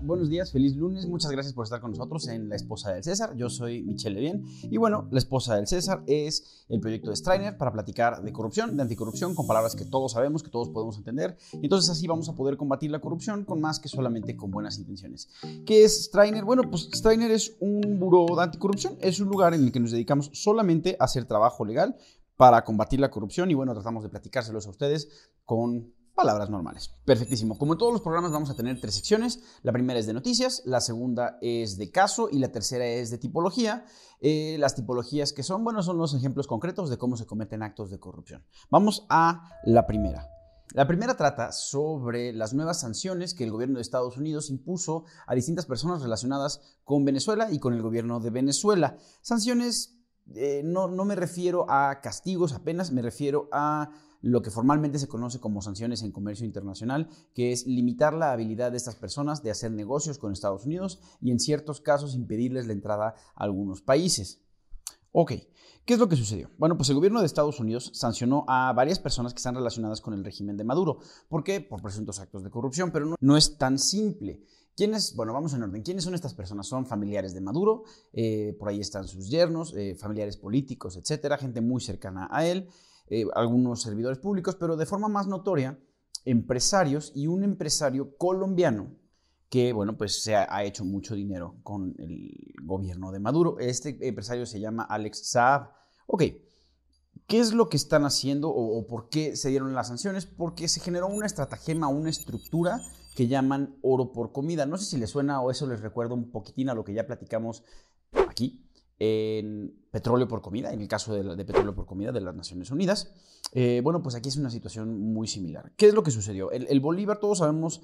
Buenos días, feliz lunes. Muchas gracias por estar con nosotros en La Esposa del César. Yo soy Michelle Levien. Y bueno, La Esposa del César es el proyecto de Strainer para platicar de corrupción, de anticorrupción, con palabras que todos sabemos, que todos podemos entender. Entonces así vamos a poder combatir la corrupción con más que solamente con buenas intenciones. ¿Qué es Strainer? Bueno, pues Strainer es un buró de anticorrupción. Es un lugar en el que nos dedicamos solamente a hacer trabajo legal para combatir la corrupción y bueno, tratamos de platicárselos a ustedes con palabras normales. Perfectísimo. Como en todos los programas vamos a tener tres secciones. La primera es de noticias, la segunda es de caso y la tercera es de tipología. Eh, las tipologías que son, bueno, son los ejemplos concretos de cómo se cometen actos de corrupción. Vamos a la primera. La primera trata sobre las nuevas sanciones que el gobierno de Estados Unidos impuso a distintas personas relacionadas con Venezuela y con el gobierno de Venezuela. Sanciones, eh, no, no me refiero a castigos apenas, me refiero a lo que formalmente se conoce como sanciones en comercio internacional, que es limitar la habilidad de estas personas de hacer negocios con Estados Unidos y en ciertos casos impedirles la entrada a algunos países. Ok, ¿qué es lo que sucedió? Bueno, pues el gobierno de Estados Unidos sancionó a varias personas que están relacionadas con el régimen de Maduro. ¿Por qué? Por presuntos actos de corrupción, pero no, es tan simple. ¿Quiénes? Bueno, vamos en orden. ¿Quiénes son estas personas? Son familiares de Maduro, eh, por ahí están sus yernos, eh, familiares políticos, etcétera, gente muy cercana a él. Eh, algunos servidores públicos, pero de forma más notoria, empresarios y un empresario colombiano que, bueno, pues se ha, hecho mucho dinero con el gobierno de Maduro. Este empresario se llama Alex Saab. Ok, ¿qué es lo que están haciendo o, por qué se dieron las sanciones? Porque se generó una estratagema, una estructura que llaman oro por comida. No sé si les suena o eso les recuerda un poquitín a lo que ya platicamos aquí en petróleo por comida, en el caso de, petróleo por comida de las Naciones Unidas. Eh, bueno, pues aquí es una situación muy similar. ¿Qué es lo que sucedió? El, Bolívar, todos sabemos,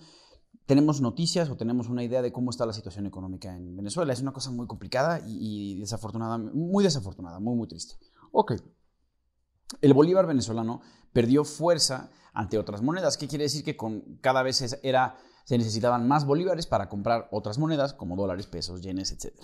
tenemos noticias o tenemos una idea de cómo está la situación económica en Venezuela. Es una cosa muy complicada y, y desafortunada, muy desafortunada, muy, muy triste. Ok. El Bolívar venezolano perdió fuerza ante otras monedas. ¿Qué quiere decir? Que con, cada vez era se necesitaban más bolívares para comprar otras monedas como dólares, pesos, yenes, etc.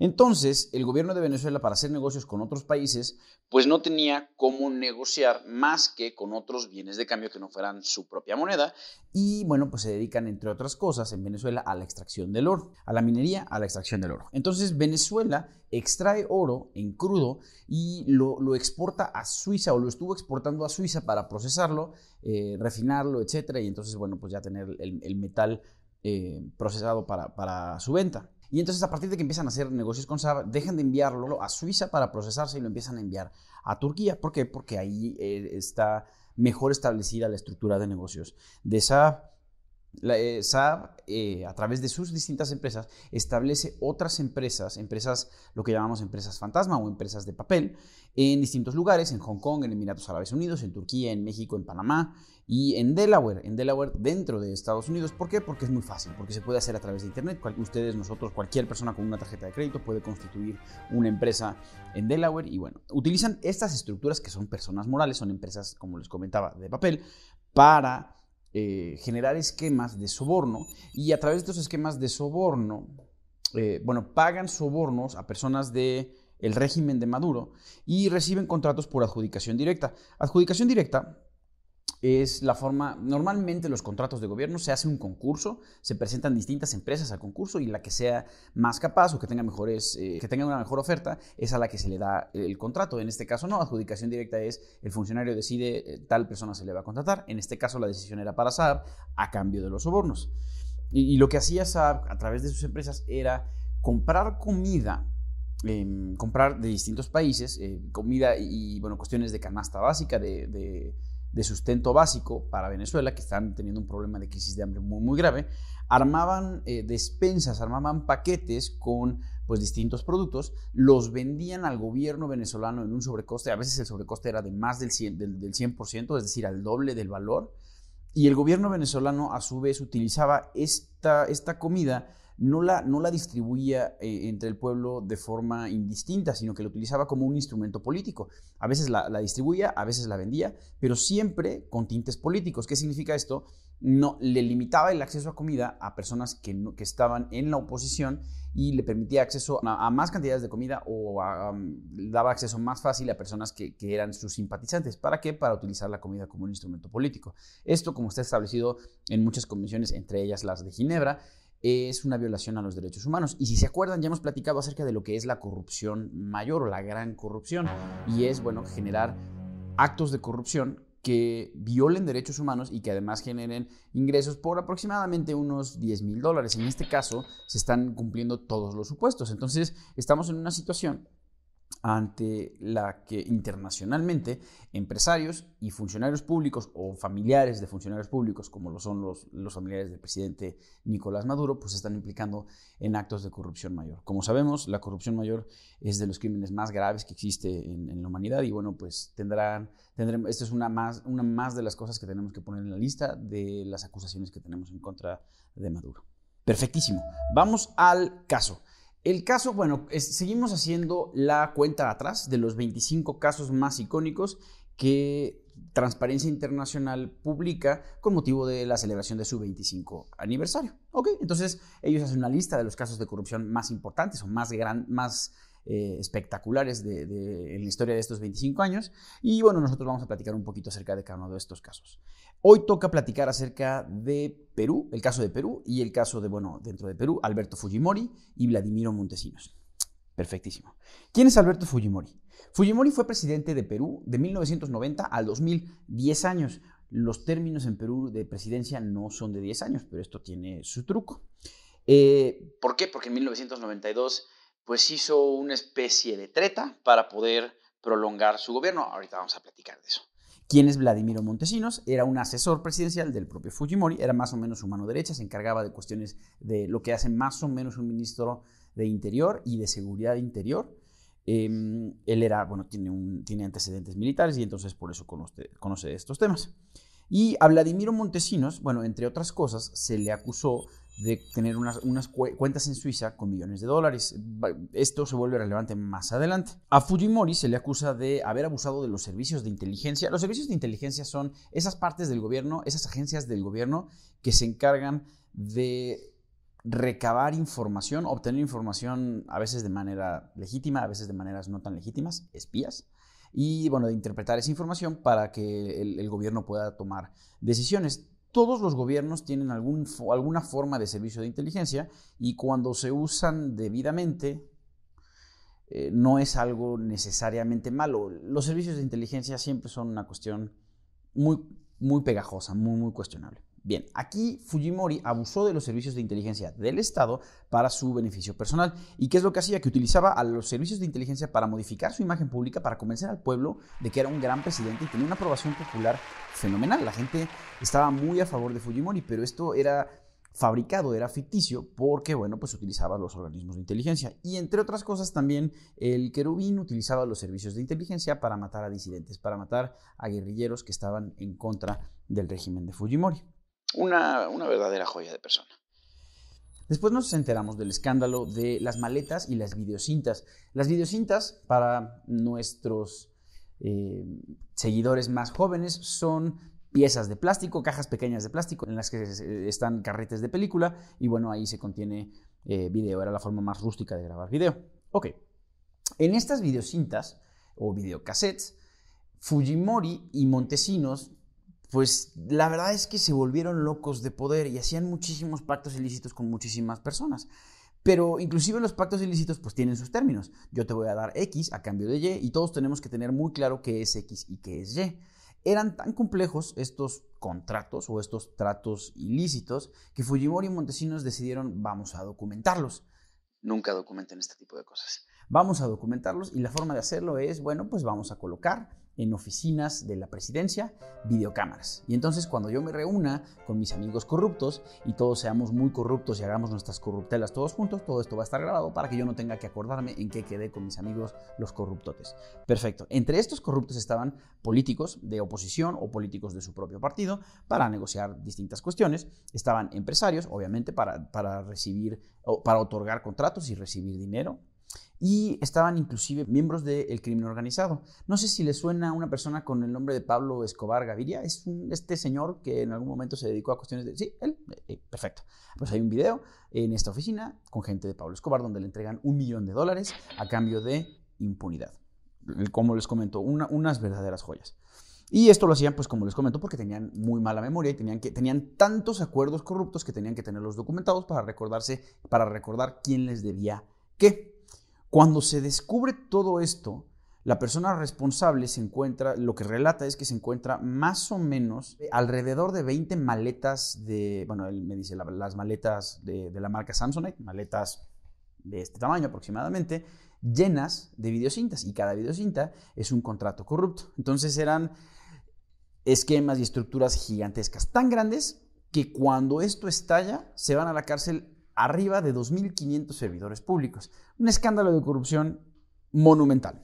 Entonces, el gobierno de Venezuela para hacer negocios con otros países, pues no tenía cómo negociar más que con otros bienes de cambio que no fueran su propia moneda y bueno, pues se dedican entre otras cosas en Venezuela a la extracción del oro, a la minería, a la extracción del oro. Entonces, Venezuela extrae oro en crudo y lo, exporta a Suiza o lo estuvo exportando a Suiza para procesarlo, eh, refinarlo, etc. Y entonces, bueno, pues ya tener el metal eh, procesado para, su venta. Y entonces a partir de que empiezan a hacer negocios con Saab, dejan de enviarlo a Suiza para procesarse y lo empiezan a enviar a Turquía. ¿Por qué? Porque ahí eh, está mejor establecida la estructura de negocios de Saab. La, eh, Saab, a través de sus distintas empresas, establece otras empresas, empresas, lo que llamamos empresas fantasma o empresas de papel, en distintos lugares, en Hong Kong, en Emiratos Árabes Unidos, en Turquía, en México, en Panamá y en Delaware, en Delaware dentro de Estados Unidos. ¿Por qué? Porque es muy fácil, porque se puede hacer a través de Internet. ustedes, nosotros, cualquier persona con una tarjeta de crédito puede constituir una empresa en Delaware y bueno, utilizan estas estructuras que son personas morales, son empresas, como les comentaba, de papel, para eh, generar esquemas de soborno y a través de estos esquemas de soborno, eh, bueno, pagan sobornos a personas de el régimen de Maduro y reciben contratos por adjudicación directa. Adjudicación directa es la forma, normalmente los contratos de gobierno se hace un concurso, se presentan distintas empresas al concurso y la que sea más capaz o que tenga mejores, eh, que tenga una mejor oferta es a la que se le da el contrato. En este caso no, adjudicación directa es el funcionario decide eh, tal persona se le va a contratar. En este caso la decisión era para Saab a cambio de los sobornos. Y, lo que hacía Saab a través de sus empresas era comprar comida Em, comprar de distintos países eh, comida y, bueno, cuestiones de canasta básica, de, sustento básico para Venezuela, que están teniendo un problema de crisis de hambre muy, muy grave, armaban eh, despensas, armaban paquetes con pues, distintos productos, los vendían al gobierno venezolano en un sobrecoste, a veces el sobrecoste era de más del 100%, del, del 100% es decir, al doble del valor, y el gobierno venezolano a su vez utilizaba esta, esta comida no la, no la distribuía eh, entre el pueblo de forma indistinta, sino que la utilizaba como un instrumento político. A veces la, distribuía, a veces la vendía, pero siempre con tintes políticos. ¿Qué significa esto? No, le limitaba el acceso a comida a personas que, que estaban en la oposición y le permitía acceso a, más cantidades de comida o daba acceso más fácil a personas que, que, eran sus simpatizantes. ¿Para qué? Para utilizar la comida como un instrumento político. Esto, como está establecido en muchas convenciones, entre ellas las de Ginebra, es una violación a los derechos humanos. Y si se acuerdan, ya hemos platicado acerca de lo que es la corrupción mayor o la gran corrupción. Y es, bueno, generar actos de corrupción que violen derechos humanos y que además generen ingresos por aproximadamente unos 10 mil dólares. En este caso, se están cumpliendo todos los supuestos. Entonces, estamos en una situación ante la que internacionalmente empresarios y funcionarios públicos o familiares de funcionarios públicos, como lo son los, los, familiares del presidente Nicolás Maduro, pues están implicando en actos de corrupción mayor. Como sabemos, la corrupción mayor es de los crímenes más graves que existe en, la humanidad y bueno, pues tendrán, tendremos, esto es una más, una más de las cosas que tenemos que poner en la lista de las acusaciones que tenemos en contra de Maduro. Perfectísimo. Vamos al caso. El caso, bueno, seguimos haciendo la cuenta atrás de los 25 casos más icónicos que Transparencia Internacional publica con motivo de la celebración de su 25 aniversario. ¿Ok? Entonces, ellos hacen una lista de los casos de corrupción más importantes o más, gran, más eh, espectaculares de, en la historia de estos 25 años. Y bueno, nosotros vamos a platicar un poquito acerca de cada uno de estos casos. Hoy toca platicar acerca de Perú, el caso de Perú y el caso de, bueno, dentro de Perú, Alberto Fujimori y Vladimiro Montesinos. Perfectísimo. ¿Quién es Alberto Fujimori? Fujimori fue presidente de Perú de 1990 al 2010 años. Los términos en Perú de presidencia no son de 10 años, pero esto tiene su truco. Eh, ¿Por qué? Porque en 1992 pues hizo una especie de treta para poder prolongar su gobierno. Ahorita vamos a platicar de eso. ¿Quién es Vladimiro Montesinos? Era un asesor presidencial del propio Fujimori, era más o menos su mano derecha, se encargaba de cuestiones de lo que hace más o menos un ministro de Interior y de Seguridad Interior. Em, él era, bueno, tiene, tiene antecedentes militares y entonces por eso conoce, conoce estos temas. Y a Vladimiro Montesinos, bueno, entre otras cosas, se le acusó de tener unas, cuentas en Suiza con millones de dólares. Esto se vuelve relevante más adelante. A Fujimori se le acusa de haber abusado de los servicios de inteligencia. Los servicios de inteligencia son esas partes del gobierno, esas agencias del gobierno que se encargan de recabar información, obtener información a veces de manera legítima, a veces de maneras no tan legítimas, espías, y bueno, de interpretar esa información para que el, gobierno pueda tomar decisiones todos los gobiernos tienen alguna forma de servicio de inteligencia y cuando se usan debidamente eh, no es algo necesariamente malo. Los servicios de inteligencia siempre son una cuestión muy, muy pegajosa, muy, muy cuestionable. Bien, aquí Fujimori abusó de los servicios de inteligencia del Estado para su beneficio personal. ¿Y qué es lo que hacía? Que utilizaba a los servicios de inteligencia para modificar su imagen pública, para convencer al pueblo de que era un gran presidente y tenía una aprobación popular fenomenal. La gente estaba muy a favor de Fujimori, pero esto era fabricado, era ficticio, porque, bueno, pues utilizaba los organismos de inteligencia. Y entre otras cosas también el querubín utilizaba los servicios de inteligencia para matar a disidentes, para matar a guerrilleros que estaban en contra del régimen de Fujimori. Una, verdadera joya de persona. Después nos enteramos del escándalo de las maletas y las videocintas. Las videocintas, para nuestros eh, seguidores más jóvenes, son piezas de plástico, cajas pequeñas de plástico en las que están carretes de película y bueno, ahí se contiene eh, video, era la forma más rústica de grabar video. Ok, en estas videocintas o videocassettes, Fujimori y Montesinos pues la verdad es que se volvieron locos de poder y hacían muchísimos pactos ilícitos con muchísimas personas. Pero inclusive los pactos ilícitos pues tienen sus términos. Yo te voy a dar X a cambio de Y y todos tenemos que tener muy claro qué es X y qué es Y. Eran tan complejos estos contratos o estos tratos ilícitos que Fujimori y Montesinos decidieron vamos a documentarlos. Nunca documenten este tipo de cosas. Vamos a documentarlos y la forma de hacerlo es, bueno, pues vamos a colocar en oficinas de la presidencia videocámaras. Y entonces cuando yo me reúna con mis amigos corruptos y todos seamos muy corruptos y hagamos nuestras corruptelas todos juntos, todo esto va a estar grabado para que yo no tenga que acordarme en qué quedé con mis amigos los corruptotes. Perfecto. Entre estos corruptos estaban políticos de oposición o políticos de su propio partido para negociar distintas cuestiones. Estaban empresarios, obviamente, para, para recibir para otorgar contratos y recibir dinero y estaban inclusive miembros del crimen organizado. No sé si le suena a una persona con el nombre de Pablo Escobar Gaviria, es este señor que en algún momento se dedicó a cuestiones de... Sí, él, eh, perfecto. Pues hay un video en esta oficina con gente de Pablo Escobar donde le entregan un millón de dólares a cambio de impunidad. Como les comento, unas verdaderas joyas. Y esto lo hacían, pues como les comento, porque tenían muy mala memoria y tenían, que, tenían tantos acuerdos corruptos que tenían que tenerlos documentados para recordarse, para recordar quién les debía qué. Cuando se descubre todo esto, la persona responsable se encuentra, lo que relata es que se encuentra más o menos alrededor de 20 maletas de, bueno, él me dice las maletas de, la marca Samsonite, maletas de este tamaño aproximadamente, llenas de videocintas y cada videocinta es un contrato corrupto. Entonces eran esquemas y estructuras gigantescas, tan grandes que cuando esto estalla se van a la cárcel arriba de 2.500 servidores públicos. Un escándalo de corrupción monumental.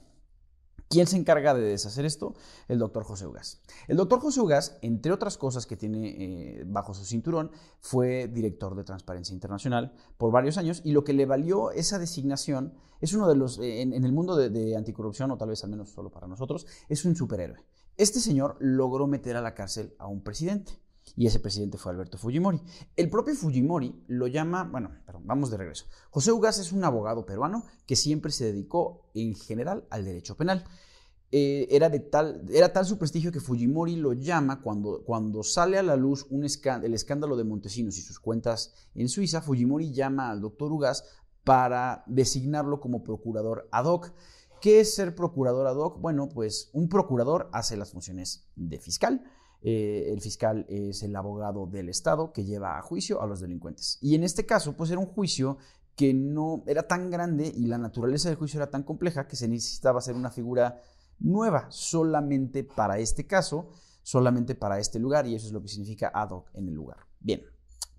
¿Quién se encarga de deshacer esto? El doctor José Ugas. El doctor José Ugas, entre otras cosas que tiene eh, bajo su cinturón, fue director de Transparencia Internacional por varios años y lo que le valió esa designación es uno de los, eh, en, el mundo de, de, anticorrupción, o tal vez al menos solo para nosotros, es un superhéroe. Este señor logró meter a la cárcel a un presidente y ese presidente fue Alberto Fujimori. El propio Fujimori lo llama, bueno, perdón, vamos de regreso. José Ugas es un abogado peruano que siempre se dedicó en general al derecho penal. Eh, era, de tal, era tal su prestigio que Fujimori lo llama cuando, cuando sale a la luz un el escándalo de Montesinos y sus cuentas en Suiza, Fujimori llama al doctor Ugas para designarlo como procurador ad hoc. ¿Qué es ser procurador ad hoc? Bueno, pues un procurador hace las funciones de fiscal, eh, el fiscal es el abogado del Estado que lleva a juicio a los delincuentes. Y en este caso, pues era un juicio que no era tan grande y la naturaleza del juicio era tan compleja que se necesitaba ser una figura nueva solamente para este caso, solamente para este lugar, y eso es lo que significa ad hoc en el lugar. Bien,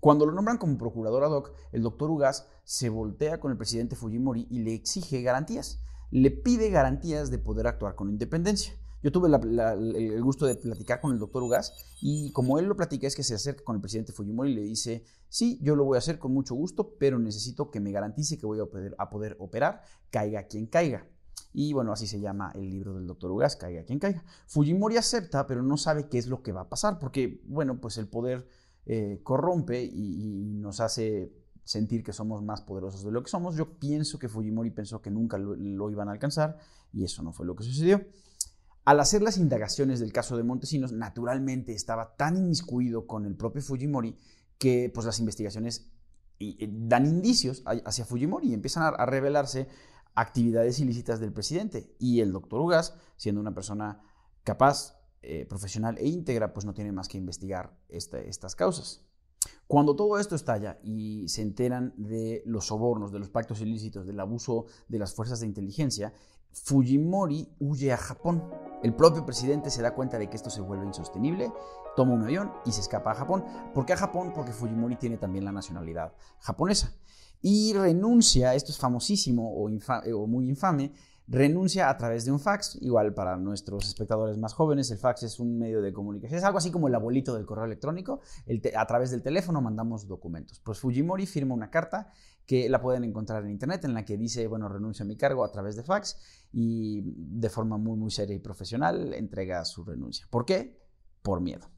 cuando lo nombran como procurador ad hoc, el doctor Ugas se voltea con el presidente Fujimori y le exige garantías. Le pide garantías de poder actuar con independencia. Yo tuve el gusto de platicar con el doctor Ugas y como él lo platica es que se acerca con el presidente Fujimori y le dice, sí, yo lo voy a hacer con mucho gusto, pero necesito que me garantice que voy a poder, a poder operar, caiga quien caiga. Y bueno, así se llama el libro del doctor Ugas, caiga quien caiga. Fujimori acepta, pero no sabe qué es lo que va a pasar, porque bueno, pues el poder eh, corrompe y, nos hace sentir que somos más poderosos de lo que somos. Yo pienso que Fujimori pensó que nunca lo iban a alcanzar y eso no fue lo que sucedió. Al hacer las indagaciones del caso de Montesinos, naturalmente estaba tan inmiscuido con el propio Fujimori que pues, las investigaciones dan indicios hacia Fujimori y empiezan a, revelarse actividades ilícitas del presidente. Y el doctor Ugas, siendo una persona capaz, eh, profesional e íntegra, pues no tiene más que investigar estas causas. Cuando todo esto estalla y se enteran de los sobornos, de los pactos ilícitos, del abuso de las fuerzas de inteligencia, Fujimori huye a Japón. El propio presidente se da cuenta de que esto se vuelve insostenible, toma un avión y se escapa a Japón. ¿Por qué a Japón? Porque Fujimori tiene también la nacionalidad japonesa. Y renuncia, esto es famosísimo o, o muy infame, renuncia a través de un fax. Igual para nuestros espectadores más jóvenes, el fax es un medio de comunicación. Es algo así como el abuelito del correo electrónico. a través del teléfono mandamos documentos. Pues Fujimori firma una carta que la pueden encontrar en internet en la que dice, bueno, renuncio a mi cargo a través de fax y de forma muy, muy seria y profesional entrega su renuncia. ¿Por qué? Por miedo.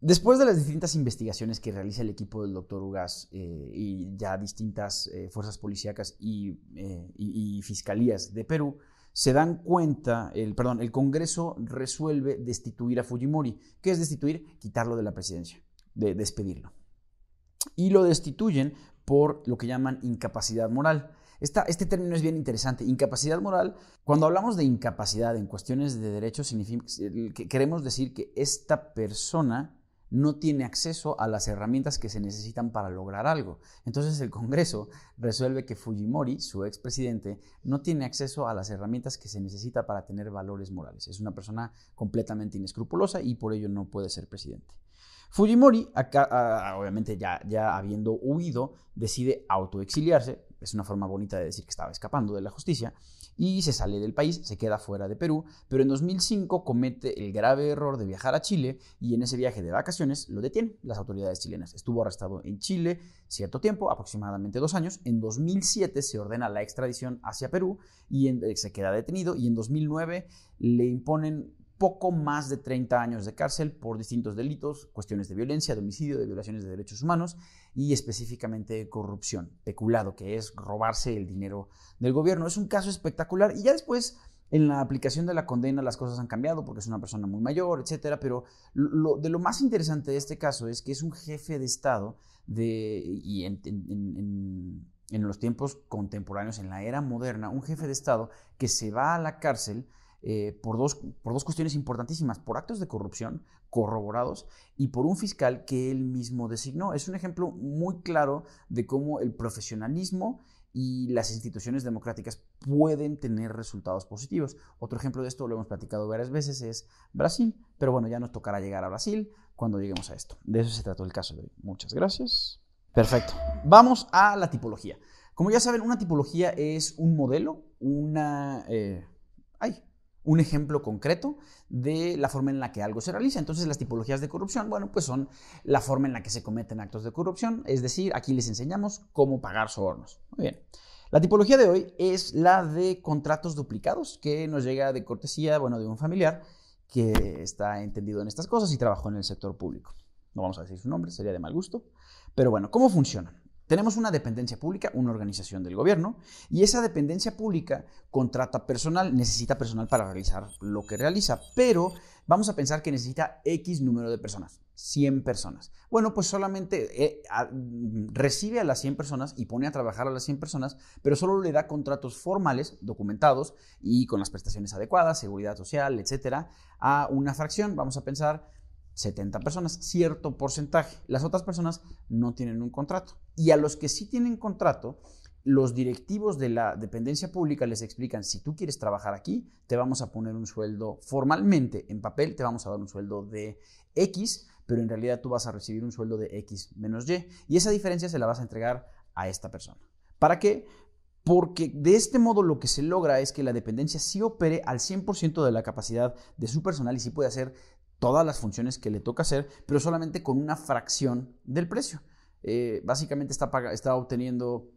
Después de las distintas investigaciones que realiza el equipo del doctor Ugas eh, y ya distintas eh, fuerzas policíacas eh, y, fiscalías de Perú, se dan cuenta, el, perdón, el Congreso resuelve destituir a Fujimori. ¿Qué es destituir? Quitarlo de la presidencia, de despedirlo. Y lo destituyen por lo que llaman incapacidad moral. este término es bien interesante. Incapacidad moral, cuando hablamos de incapacidad en cuestiones de derechos, que queremos decir que esta persona no tiene acceso a las herramientas que se necesitan para lograr algo. Entonces el Congreso resuelve que Fujimori, su expresidente, no tiene acceso a las herramientas que se necesita para tener valores morales. Es una persona completamente inescrupulosa y por ello no puede ser presidente. Fujimori, acá, obviamente ya, ya habiendo huido, decide autoexiliarse, es una forma bonita de decir que estaba escapando de la justicia, y se sale del país, se queda fuera de Perú, pero en 2005 comete el grave error de viajar a Chile y en ese viaje de vacaciones lo detienen las autoridades chilenas. Estuvo arrestado en Chile cierto tiempo, aproximadamente dos años. En 2007 se ordena la extradición hacia Perú y se queda detenido. Y en 2009 le imponen poco más de 30 años de cárcel por distintos delitos, cuestiones de violencia, de homicidio, de violaciones de derechos humanos y específicamente corrupción, peculado, que es robarse el dinero del gobierno. Es un caso espectacular y ya después En la aplicación de la condena las cosas han cambiado porque es una persona muy mayor, etcétera, pero lo, de lo más interesante de este caso es que es un jefe de Estado de, y en, los tiempos contemporáneos, en la era moderna, un jefe de Estado que se va a la cárcel eh, por, dos, por dos cuestiones importantísimas, por actos de corrupción corroborados y por un fiscal que él mismo designó. Es un ejemplo muy claro de cómo el profesionalismo y las instituciones democráticas pueden tener resultados positivos. Otro ejemplo de esto, lo hemos platicado varias veces, es Brasil, pero bueno, ya nos tocará llegar a Brasil cuando lleguemos a esto. De eso se trató el caso de hoy. Muchas gracias. Perfecto. Vamos a la tipología. Como ya saben, una tipología es un modelo, una... Eh, ay, un ejemplo concreto de la forma en la que algo se realiza. Entonces las tipologías de corrupción, bueno, pues son la forma en la que se cometen actos de corrupción, es decir, aquí les enseñamos cómo pagar sobornos. Muy bien. La tipología de hoy es la de contratos duplicados, que nos llega de cortesía, bueno, de un familiar que está entendido en estas cosas y trabajó en el sector público. No vamos a decir su nombre, sería de mal gusto. Pero bueno, ¿cómo funciona? Tenemos una dependencia pública, una organización del gobierno, y esa dependencia pública contrata personal, necesita personal para realizar lo que realiza, pero vamos a pensar que necesita X número de personas, 100 personas. Bueno, pues solamente eh, recibe a las 100 personas y pone a trabajar a las 100 personas, pero solo le da contratos formales, documentados y con las prestaciones adecuadas, seguridad social, etcétera, a una fracción, vamos a pensar 70 personas, cierto porcentaje. Las otras personas no tienen un contrato. Y a los que sí tienen contrato, los directivos de la dependencia pública les explican, si tú quieres trabajar aquí, te vamos a poner un sueldo formalmente en papel, te vamos a dar un sueldo de X, pero en realidad tú vas a recibir un sueldo de X menos Y. Y esa diferencia se la vas a entregar a esta persona. ¿Para qué? Porque de este modo lo que se logra es que la dependencia sí opere al 100% de la capacidad de su personal y sí puede hacer todas las funciones que le toca hacer, pero solamente con una fracción del precio. Eh, básicamente está, está obteniendo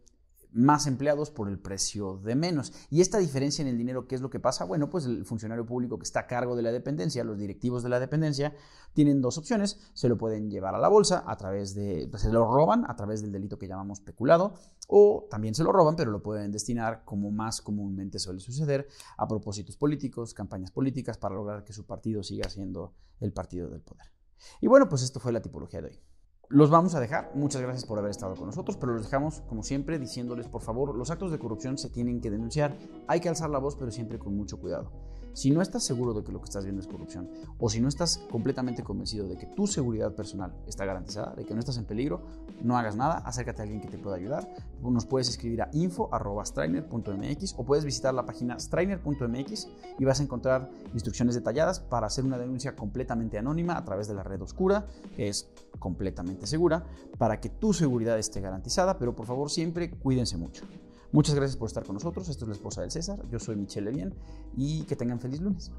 más empleados por el precio de menos. Y esta diferencia en el dinero, ¿qué es lo que pasa? Bueno, pues el funcionario público que está a cargo de la dependencia, los directivos de la dependencia, tienen dos opciones. Se lo pueden llevar a la bolsa a través de, pues, se lo roban a través del delito que llamamos peculado, o también se lo roban, pero lo pueden destinar, como más comúnmente suele suceder, a propósitos políticos, campañas políticas, para lograr que su partido siga siendo el partido del poder. Y bueno, pues esto fue la tipología de hoy. Los vamos a dejar. Muchas gracias por haber estado con nosotros, pero los dejamos, como siempre, diciéndoles, por favor, los actos de corrupción se tienen que denunciar. Hay que alzar la voz, pero siempre con mucho cuidado. Si no estás seguro de que lo que estás viendo es corrupción, o si no estás completamente convencido de que tu seguridad personal está garantizada, de que no estás en peligro, no hagas nada, acércate a alguien que te pueda ayudar. Nos puedes escribir a info.strainer.mx o puedes visitar la página strainer.mx y vas a encontrar instrucciones detalladas para hacer una denuncia completamente anónima a través de la red oscura, que es completamente segura, para que tu seguridad esté garantizada, pero por favor siempre cuídense mucho. Muchas gracias por estar con nosotros. Esto es la esposa del César. Yo soy Michelle Levien y que tengan feliz lunes.